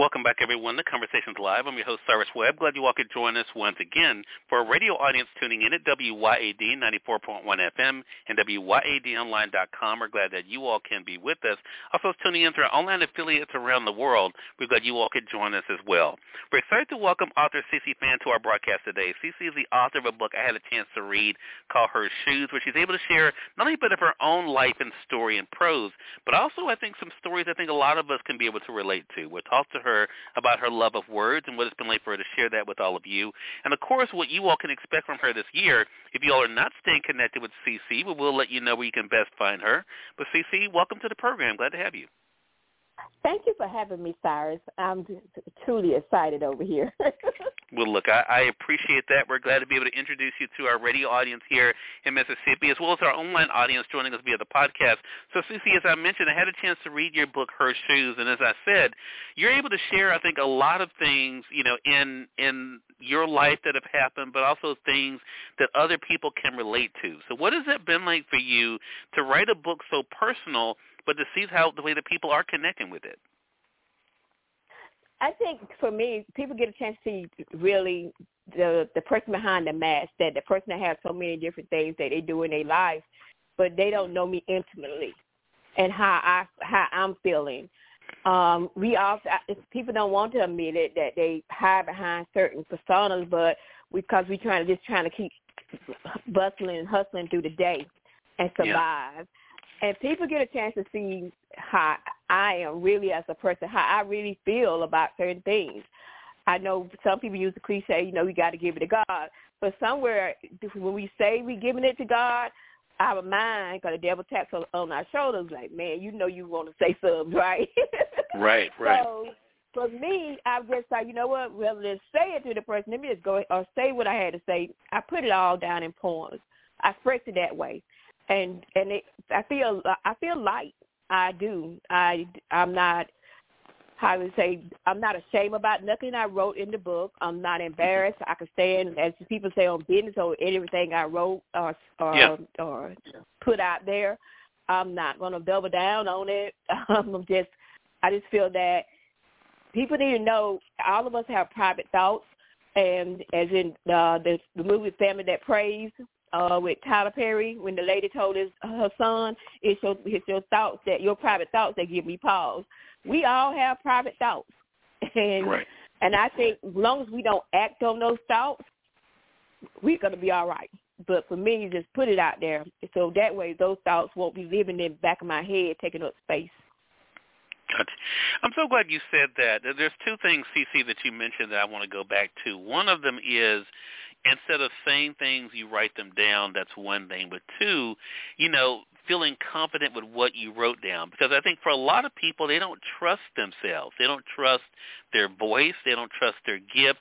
Welcome back, everyone, to Conversations Live. I'm your host, Cyrus Webb. Glad you all could join us once again for a radio audience tuning in at WYAD 94.1 FM and WYADonline.com. We're glad that you all can be with us. Also, tuning in through our online affiliates around the world. We're glad you all could join us as well. We're excited to welcome author CC Fann to our broadcast today. CC is the author of a book I had a chance to read called Her Shoes, where she's able to share not only bit of her own life and story in prose, but also, I think, some stories I think a lot of us can be able to relate to. We'll talk to her her about her love of words and what it's been like for her to share that with all of you. And of course, what you all can expect from her this year. If you all are not staying connected with CC, we will let you know where you can best find her. But CC, welcome to the program. Glad to have you. Thank you for having me, Cyrus. I'm truly excited over here. well, look, I, I appreciate that. We're glad to be able to introduce you to our radio audience here in Mississippi, as well as our online audience joining us via the podcast. So, Susie, as I mentioned, I had a chance to read your book, Her Shoes, and as I said, you're able to share, I think, a lot of things, you know, in in your life that have happened, but also things that other people can relate to. So, what has it been like for you to write a book so personal? But to see how the way that people are connecting with it. I think for me, people get a chance to see really the the person behind the mask, that the person that has so many different things that they do in their life, but they don't know me intimately, and how I how I'm feeling. Um, we also people don't want to admit it that they hide behind certain personas, but because we're trying to just trying to keep bustling and hustling through the day and survive. And people get a chance to see how I am really as a person, how I really feel about certain things. I know some people use the cliche, you know, we got to give it to God. But somewhere when we say we're giving it to God, our mind, because the devil taps on our shoulders, like, man, you know you want to say something, right? right, right. So for me, I just like, you know what, rather than say it to the person, let me just go or say what I had to say. I put it all down in poems. I express it that way and and it, I feel I feel light. I do. I I'm not how would say I'm not ashamed about nothing I wrote in the book. I'm not embarrassed. I can stand as people say on business or everything I wrote or or, yeah. or put out there. I'm not going to double down on it. I'm just I just feel that people need to know all of us have private thoughts and as in uh, the the movie Family That Preys, uh, with Tyler Perry when the lady told his her son, "It's your it's your thoughts that your private thoughts that give me pause." We all have private thoughts, and right. and I think as long as we don't act on those thoughts, we're gonna be all right. But for me, just put it out there so that way those thoughts won't be living in the back of my head, taking up space. Gotcha. I'm so glad you said that. There's two things, CC, that you mentioned that I want to go back to. One of them is instead of saying things, you write them down. That's one thing. But two, you know, feeling confident with what you wrote down. Because I think for a lot of people, they don't trust themselves. They don't trust their voice. They don't trust their gift.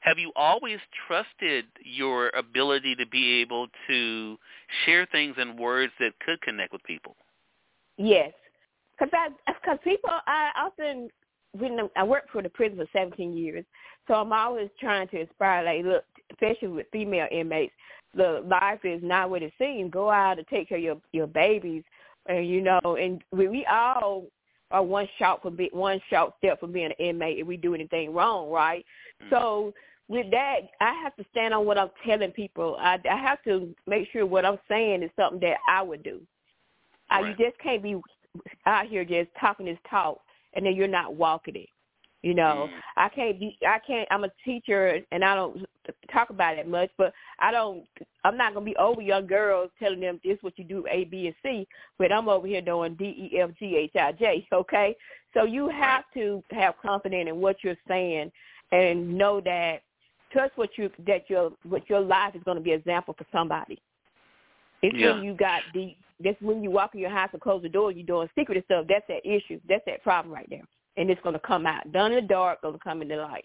Have you always trusted your ability to be able to share things in words that could connect with people? Yes, because because people I often when I worked for the prison for 17 years, so I'm always trying to inspire. Like, look, especially with female inmates, the life is not what it seems. Go out and take care of your your babies, and you know, and we, we all are one shot from be, one short step from being an inmate if we do anything wrong, right? Mm-hmm. So with that, I have to stand on what I'm telling people. I, I have to make sure what I'm saying is something that I would do. Right. I, you just can't be out here just talking this talk and then you're not walking it. You know, mm. I can't be. I can't. I'm a teacher, and I don't talk about it much. But I don't. I'm not gonna be over young girls telling them this what you do A, B, and C. But I'm over here doing D, E, F, G, H, I, J. Okay, so you have to have confidence in what you're saying, and know that trust what you that your what your life is to be an example for somebody. It's yeah. when you got the that's when you walk in your house and close the door, you're doing secret stuff. That's that issue. That's that problem right there. And it's to come out. Done in the dark, to come in the light.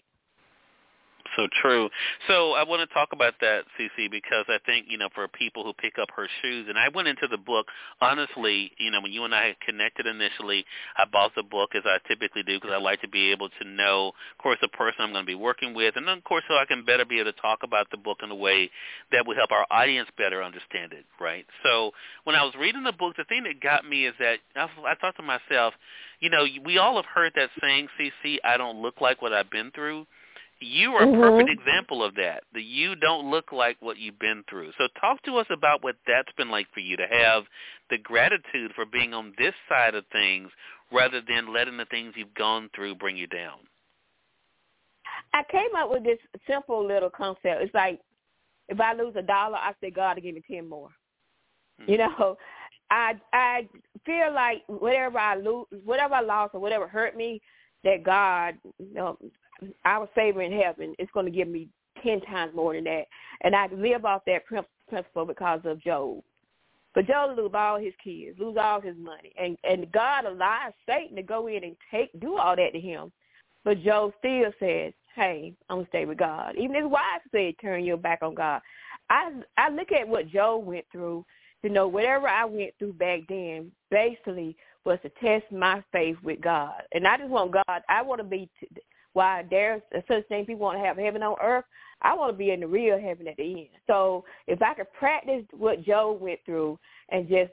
So true. So I want to talk about that, CC, because I think you know for people who pick up her shoes, and I went into the book honestly. You know, when you and I connected initially, I bought the book as I typically do because I like to be able to know, of course, the person I'm going to be working with, and then of course, so I can better be able to talk about the book in a way that will help our audience better understand it. Right. So when I was reading the book, the thing that got me is that I, I thought to myself, you know, we all have heard that saying, CC, I don't look like what I've been through you are a mm-hmm. perfect example of that. That you don't look like what you've been through. So talk to us about what that's been like for you to have the gratitude for being on this side of things rather than letting the things you've gone through bring you down. I came up with this simple little concept. It's like if I lose a dollar, I say God to give me ten more. Mm-hmm. You know, I I feel like whatever I lose, whatever I lost or whatever hurt me, that God you know, our favor in heaven is going to give me ten times more than that. And I live off that principle because of Job. But Job lose all his kids, lose all his money, and and God allows Satan to go in and take do all that to him. But Job still says, "Hey, I'm gonna stay with God." Even his wife said, "Turn your back on God." I I look at what Job went through. You know, whatever I went through back then, basically was to test my faith with God. And I just want God. I want to be why there's such thing people want to have heaven on earth. I want to be in the real heaven at the end. So if I could practice what Job went through and just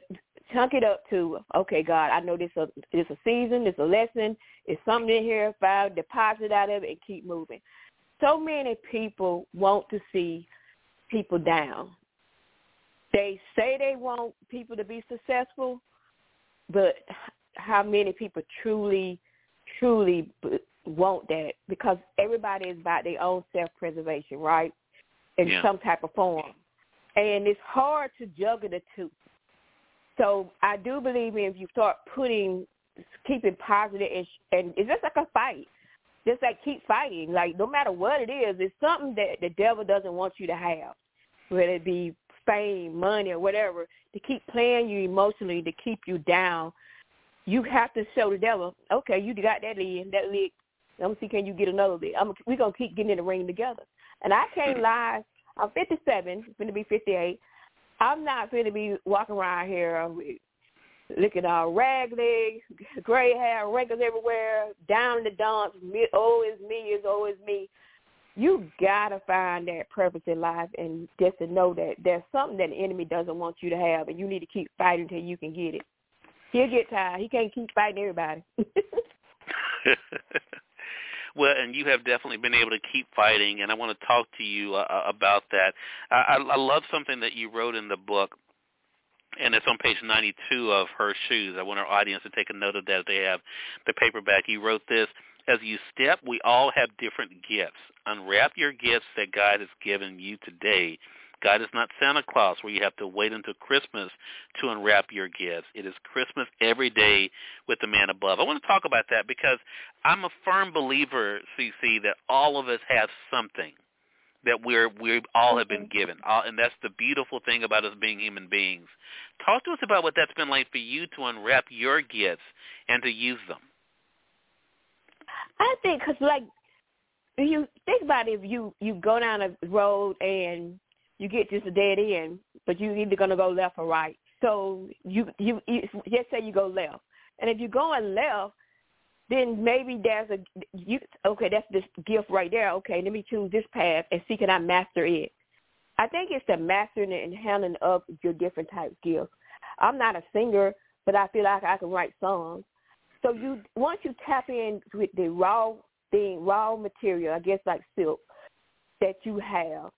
chunk it up to, okay, God, I know this a this a season, this a lesson, it's something in here. If I deposit out of it and keep moving. So many people want to see people down. They say they want people to be successful, but how many people truly, truly want that because everybody is about their own self-preservation, right? In yeah. some type of form. And it's hard to juggle the two. So I do believe if you start putting, keeping positive, and, and it's just like a fight. Just like keep fighting. Like no matter what it is, it's something that the devil doesn't want you to have, whether it be fame, money, or whatever, to keep playing you emotionally, to keep you down. You have to show the devil, okay, you got that lead, that lead I'm gonna see can you get another lead. I'm we're gonna keep getting in the ring together. And I can't lie. I'm 57, going to be 58. I'm not going to be walking around here looking all raggedy, gray hair, wrinkles everywhere, down in the dumps. Me, oh, it's me, it's oh, it's me. You gotta find that purpose in life, and just to know that there's something that the enemy doesn't want you to have, and you need to keep fighting till you can get it. He'll get tired. He can't keep fighting everybody. Well, and you have definitely been able to keep fighting, and I want to talk to you uh, uh about that. I, I love something that you wrote in the book and it's on page 92 of her shoes. I want our audience to take a note of that. They have the paperback. You wrote this, as you step, we all have different gifts. Unwrap your gifts that God has given you today God is not Santa Claus where you have to wait until Christmas to unwrap your gifts. It is Christmas every day with the man above. I want to talk about that because I'm a firm believer, CC, that all of us have something that we're we all have been mm-hmm. given, all, and that's the beautiful thing about us being human beings. Talk to us about what that's been like for you to unwrap your gifts and to use them. I think because like you think about it, if you you go down a road and you get just a dead end, but you're either gonna go left or right. So you you, just say you go left, and if you're going left, then maybe there's a you okay. That's this gift right there. Okay, let me choose this path and see can I master it. I think it's the mastering and handling of your different type gifts. I'm not a singer, but I feel like I can write songs. So you once you tap in with the raw thing, raw material, I guess like silk that you have,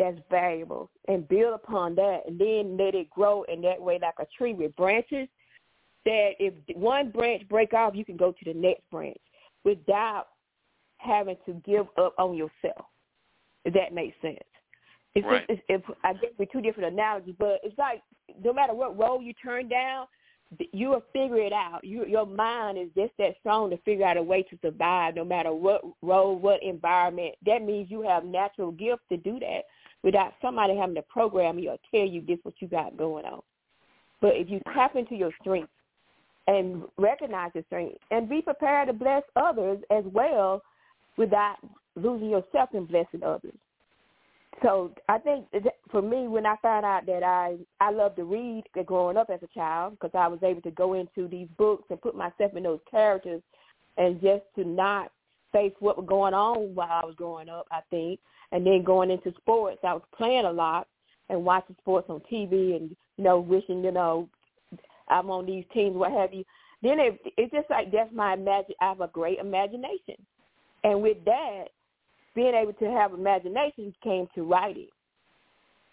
that's valuable and build upon that and then let it grow in that way like a tree with branches that if one branch break off you can go to the next branch without having to give up on yourself if that makes sense it's right. just it's, it's, i guess with two different analogies but it's like no matter what role you turn down you will figure it out. You, your mind is just that strong to figure out a way to survive no matter what role, what environment. That means you have natural gifts to do that without somebody having to program you or tell you this what you got going on. But if you tap into your strength and recognize your strength and be prepared to bless others as well without losing yourself and blessing others. So I think for me, when I found out that I I loved to read growing up as a child, because I was able to go into these books and put myself in those characters, and just to not face what was going on while I was growing up. I think, and then going into sports, I was playing a lot and watching sports on TV, and you know, wishing you know I'm on these teams, what have you. Then it, it's just like that's my imagine. I have a great imagination, and with that, being able to have imagination came to writing.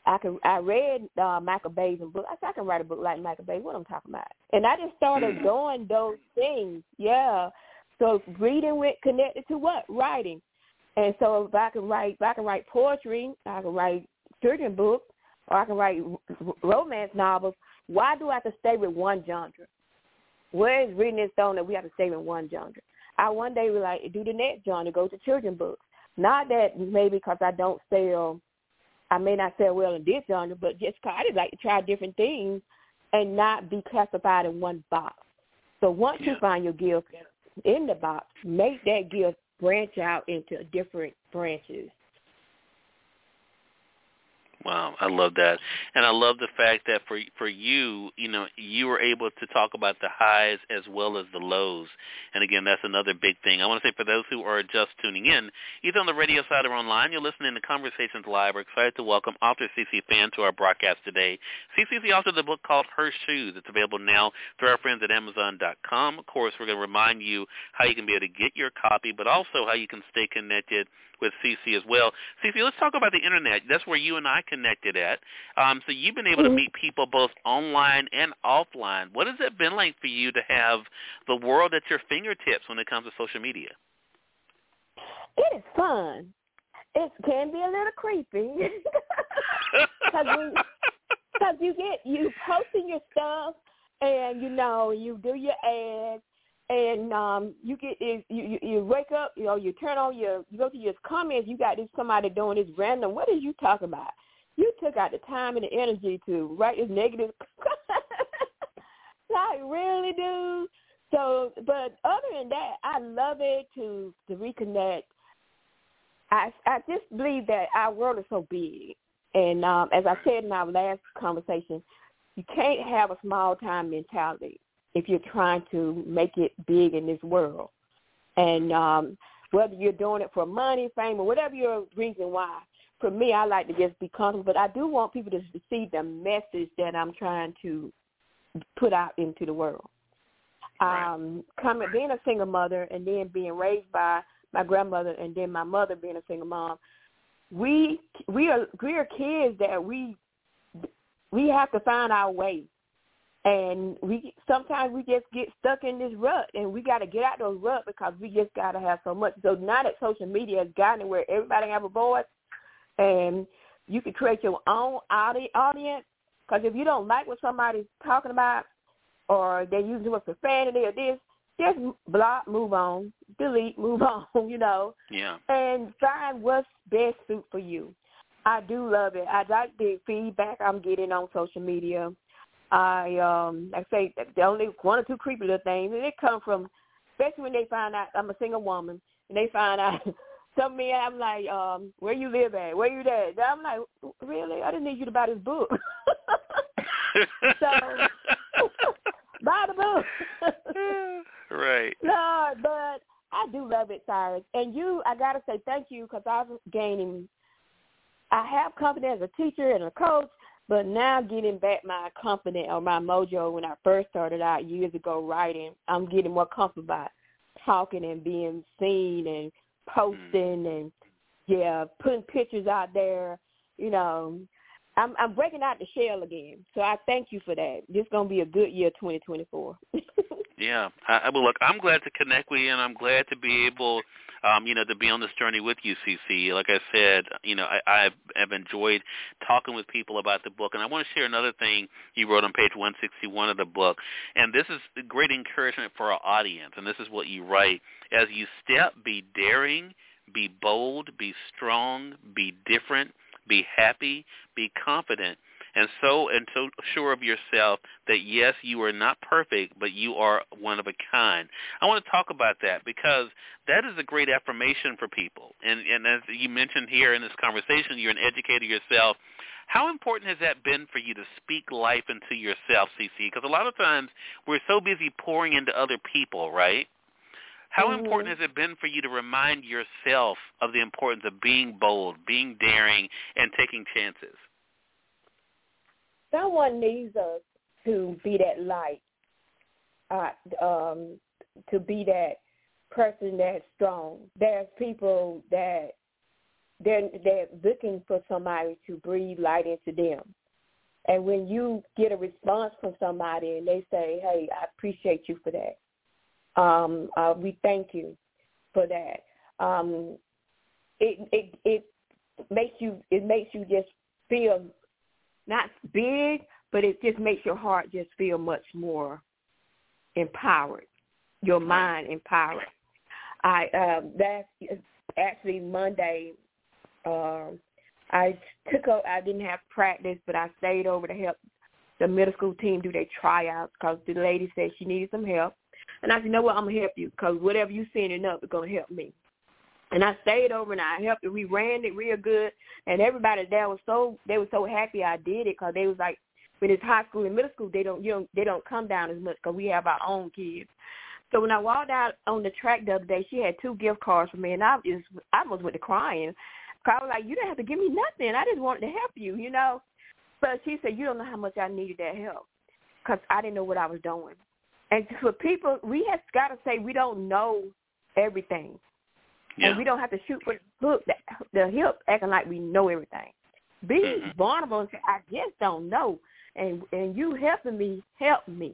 I can I read uh, Michael Bay's book. I said I can write a book like Michael Bay. What I'm talking about, and I just started mm-hmm. doing those things. Yeah, so reading with connected to what writing, and so if I can write, if I can write poetry, I can write children books, or I can write romance novels. Why do I have to stay with one genre? Where is reading in stone that we have to stay with one genre? I one day would like do the next genre, go to children books. Not that maybe because I don't sell, I may not sell well in this genre, but just cause I just like to try different things and not be classified in one box. So once yeah. you find your gift in the box, make that gift branch out into different branches. Wow, I love that, and I love the fact that for for you, you know, you were able to talk about the highs as well as the lows, and again, that's another big thing. I want to say for those who are just tuning in, either on the radio side or online, you're listening to Conversations Live. We're excited to welcome author CC Fann to our broadcast today. CC is the author of the book called Her Shoes. It's available now through our friends at Amazon.com. Of course, we're going to remind you how you can be able to get your copy, but also how you can stay connected with CC as well. CC, let's talk about the internet. That's where you and I connected at. Um, so you've been able to meet people both online and offline. What has it been like for you to have the world at your fingertips when it comes to social media? It is fun. It can be a little creepy because because you get you posting your stuff and you know you do your ads and um you get you, you you wake up, you know, you turn on your you go to your comments, you got this somebody doing this random. What is you talking about? You took out the time and the energy to write this negative. like really, do So, but other than that, I love it to to reconnect. I I just believe that our world is so big, and um, as I said in our last conversation, you can't have a small time mentality if you're trying to make it big in this world. And um, whether you're doing it for money, fame, or whatever your reason why, for me, I like to just be comfortable. But I do want people to see the message that I'm trying to put out into the world. Right. Um, coming, being a single mother, and then being raised by my grandmother, and then my mother being a single mom, we we are we are kids that we we have to find our way and we sometimes we just get stuck in this rut and we got to get out of those rut because we just got to have so much. So now that social media has gotten where everybody have a voice and you can create your own audience because if you don't like what somebody's talking about or they're using with profanity or this just block move on delete move on you know yeah. and find what's best suit for you. I do love it. I like the feedback i'm getting on social media I um I say the only one or two creepy little things, and they come from, especially when they find out I'm a single woman, and they find out some men I'm like, um, where you live at, where you at? I'm like, really? I didn't need you to buy this book. so buy the book. right. No, but I do love it, Cyrus. And you, I gotta say thank you because I'm gaining. I have confidence as a teacher and a coach, but now getting back my confidence or my mojo when I first started out years ago writing, I'm getting more comfortable about talking and being seen and posting mm. and yeah, putting pictures out there. You know, I'm I'm breaking out the shell again. So I thank you for that. This is gonna be a good year, 2024. yeah, I, well, look, I'm glad to connect with you, and I'm glad to be able um, you know, to be on this journey with you, CC. Like I said, you know, I, I have enjoyed talking with people about the book, and I want to share another thing you wrote on page 161 of the book, and this is great encouragement for our audience, and this is what you write. As you step, be daring, be bold, be strong, be different, be happy, be confident, and so and so sure of yourself that yes, you are not perfect, but you are one of a kind. I want to talk about that because that is a great affirmation for people. And and as you mentioned here in this conversation, you're an educator yourself. How important has that been for you to speak life into yourself, CC? Because a lot of times we're so busy pouring into other people, right? How mm-hmm. important has it been for you to remind yourself of the importance of being bold, being daring, and taking chances? Someone needs us to be that light, uh, um, to be that person that's strong. There's people that they're they're looking for somebody to breathe light into them. And when you get a response from somebody and they say, "Hey, I appreciate you for that," Um, uh, we thank you for that. Um, it it it makes you it makes you just feel not big, but it just makes your heart just feel much more empowered, your mind empowered. I um, that's actually Monday. Uh, I took up. I didn't have practice, but I stayed over to help the middle school team do their tryouts because the lady said she needed some help. And I said, you know what, I'm gonna help you because whatever you sending up is gonna help me. And I stayed over and I helped it. We ran it real good, and everybody there was so they were so happy I did it because they was like, when it's high school and middle school, they don't you know they don't come down as much because we have our own kids. So when I walked out on the track the other day, she had two gift cards for me, and I just I almost went to crying. I was like, you didn't have to give me nothing. I just wanted to help you, you know. But she said, you don't know how much I needed that help because I didn't know what I was doing. And for people, we have got to say we don't know everything. Yeah. And we don't have to shoot for the hook, the hip, acting like we know everything. Be mm-hmm. vulnerable and say, I just don't know. And and you helping me help me.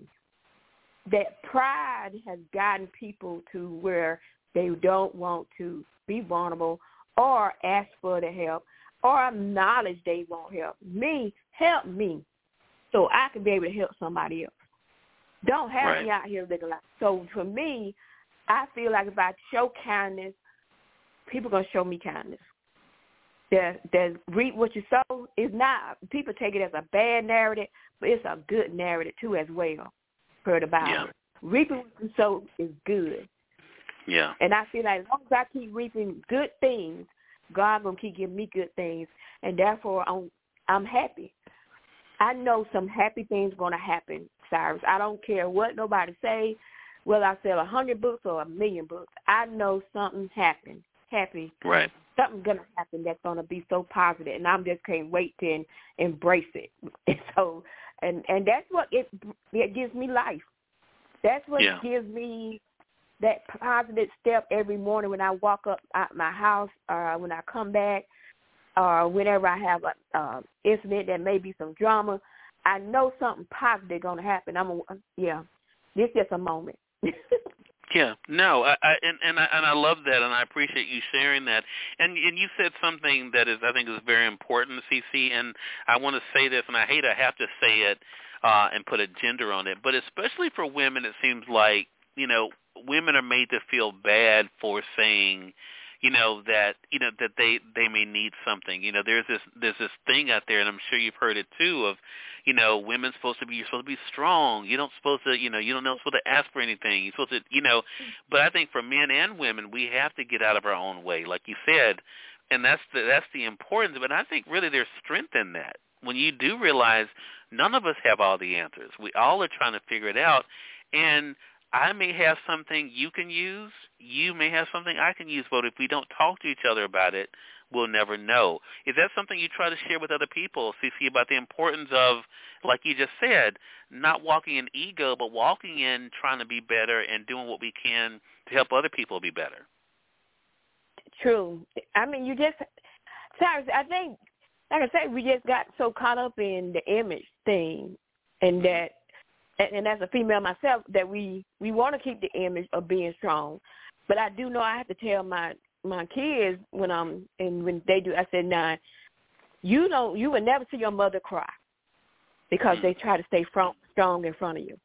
That pride has gotten people to where they don't want to be vulnerable or ask for the help or acknowledge they won't help. Me, help me so I can be able to help somebody else. Don't have right. me out here looking like. So for me, I feel like if I show kindness, people gonna show me kindness. That that reap what you sow is not. People take it as a bad narrative, but it's a good narrative too as well. For the Bible, yeah. reaping what you sow is good. Yeah. And I feel like as long as I keep reaping good things, God gonna keep giving me good things, and therefore I'm I'm happy. I know some happy things gonna happen Cyrus. I don't care what nobody say, whether I sell a hundred books or a million books. I know something happened. Happy. Right. Something's gonna happen that's gonna be so positive, and I'm just can't wait to embrace it. And so, and and that's what it it gives me life. That's what yeah. gives me that positive step every morning when I walk up out my house, or when I come back, or whenever I have a uh, incident that may be some drama. I know something positive going to happen. I'm a, yeah, this just a moment. yeah, no, I, I and and I, and I love that, and I appreciate you sharing that. And and you said something that is I think is very important, CC. And I want to say this, and I hate I have to say it uh, and put a gender on it, but especially for women, it seems like you know women are made to feel bad for saying you know that you know that they they may need something you know there's this there's this thing out there and i'm sure you've heard it too of you know, women's supposed to be you're supposed to be strong. You don't supposed to, you know, you don't know supposed to ask for anything. You're supposed to, you know. But I think for men and women, we have to get out of our own way, like you said, and that's the that's the importance. But I think really there's strength in that when you do realize none of us have all the answers. We all are trying to figure it out, and I may have something you can use. You may have something I can use. But if we don't talk to each other about it, we'll never know. Is that something you try to share with other people, CC, about the importance of, like you just said, not walking in ego, but walking in trying to be better and doing what we can to help other people be better? True. I mean, you just, Cyrus, I think, like I said, we just got so caught up in the image thing and that and as a female myself, that we we want to keep the image of being strong. But I do know I have to tell my my kids when I'm and when they do, I said, "Nah, you don't. You would never see your mother cry because they try to stay front, strong in front of you,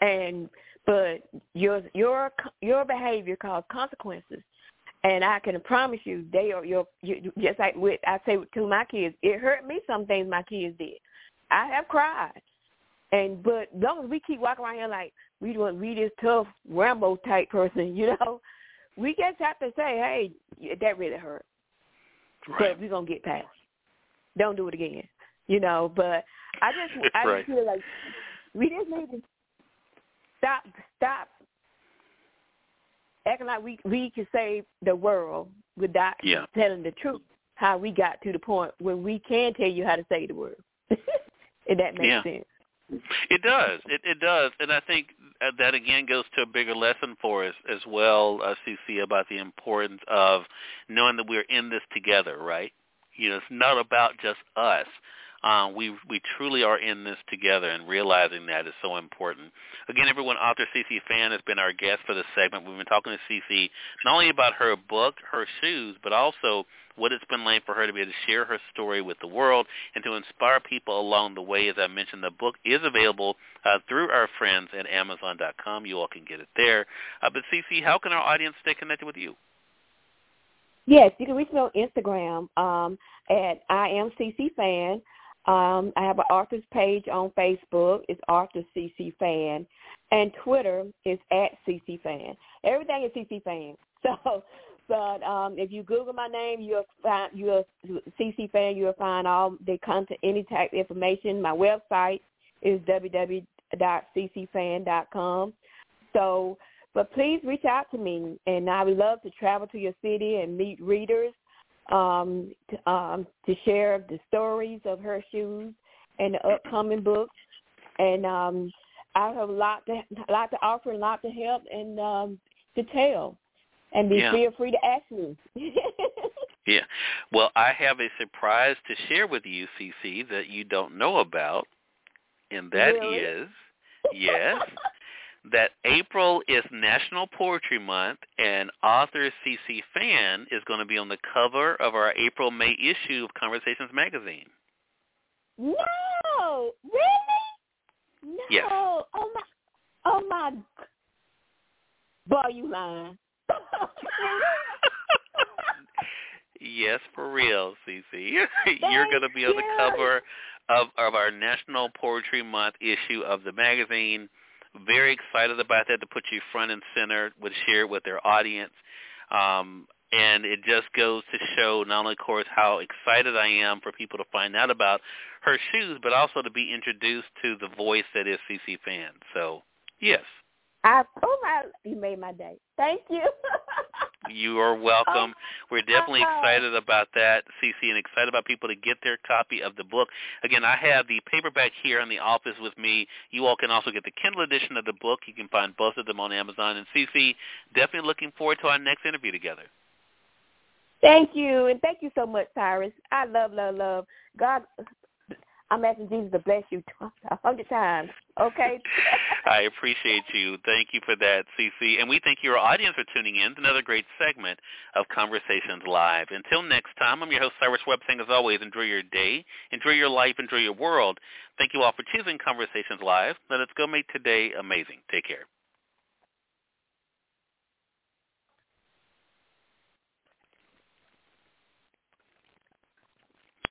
and but your your your behavior causes consequences." And I can promise you, they are your you, just like with I say to my kids. It hurt me some things my kids did, I have cried. And but as long as we keep walking around here like we want we this tough Rambo type person, you know, we just have to say, hey, that really hurt. Right. But we're gonna get past. Don't do it again, you know. But I just I right. just feel like we just need to stop stop acting like we we can save the world without yeah. telling the truth. How we got to the point where we can tell you how to save the world. if that makes yeah. sense. It does. It it does, and I think uh, that again goes to a bigger lesson for us as well, uh, CC, about the importance of knowing that we're in this together. Right? You know, it's not about just us. Um, we we truly are in this together, and realizing that is so important. Again, everyone, author CC Fann has been our guest for this segment. We've been talking to CC not only about her book, her shoes, but also what it's been like for her to be able to share her story with the world and to inspire people along the way. As I mentioned, the book is available uh, through our friends at Amazon.com. You all can get it there. Uh, but CC, how can our audience stay connected with you? Yes, you can reach me on Instagram um, at I am CC Fann. Um, I have an author's page on Facebook. It's Arthur CC Fann, and Twitter is at CC Fann. Everything is CC Fann. So, but um, if you Google my name, you'll find you'll CC Fann. You'll find all the content, any type of information. My website is www.ccfann.com. So, but please reach out to me, and I would love to travel to your city and meet readers um, to, um, to share the stories of her shoes and the upcoming books. And um, I have a lot to a lot to offer, and a lot to help, and um, to tell. And be Yeah. feel free to ask me. Yeah. Well, I have a surprise to share with you, CC, that you don't know about, and that is Really? yes, that April is National Poetry Month, and author CC Fann is going to be on the cover of our April May issue of Conversations magazine. no, really? No. Yes. Oh my. Oh my. Boy, you lying. yes, for real, CC. You're going to be on the cover of of our National Poetry Month issue of the magazine. Very excited about that to put you front and center, would share it with their audience. Um, and it just goes to show not only, of course, how excited I am for people to find out about her shoes, but also to be introduced to the voice that is CC Fann. So, yes, I oh my, you made my day. Thank you. you are welcome. Oh, We're definitely Oh. excited about that, CC, and excited about people to get their copy of the book. Again, I have the paperback here in the office with me. You all can also get the Kindle edition of the book. You can find both of them on Amazon. And CC, definitely looking forward to our next interview together. Thank you, and thank you so much, Cyrus. I love, love, love. God, I'm asking Jesus to bless you a hundred times. Okay. I appreciate you. Thank you for that, CC. And we thank your audience for tuning in to another great segment of Conversations Live. Until next time, I'm your host, Cyrus Webb, saying as always, enjoy your day, enjoy your life, enjoy your world. Thank you all for choosing Conversations Live. Let us go make today amazing. Take care.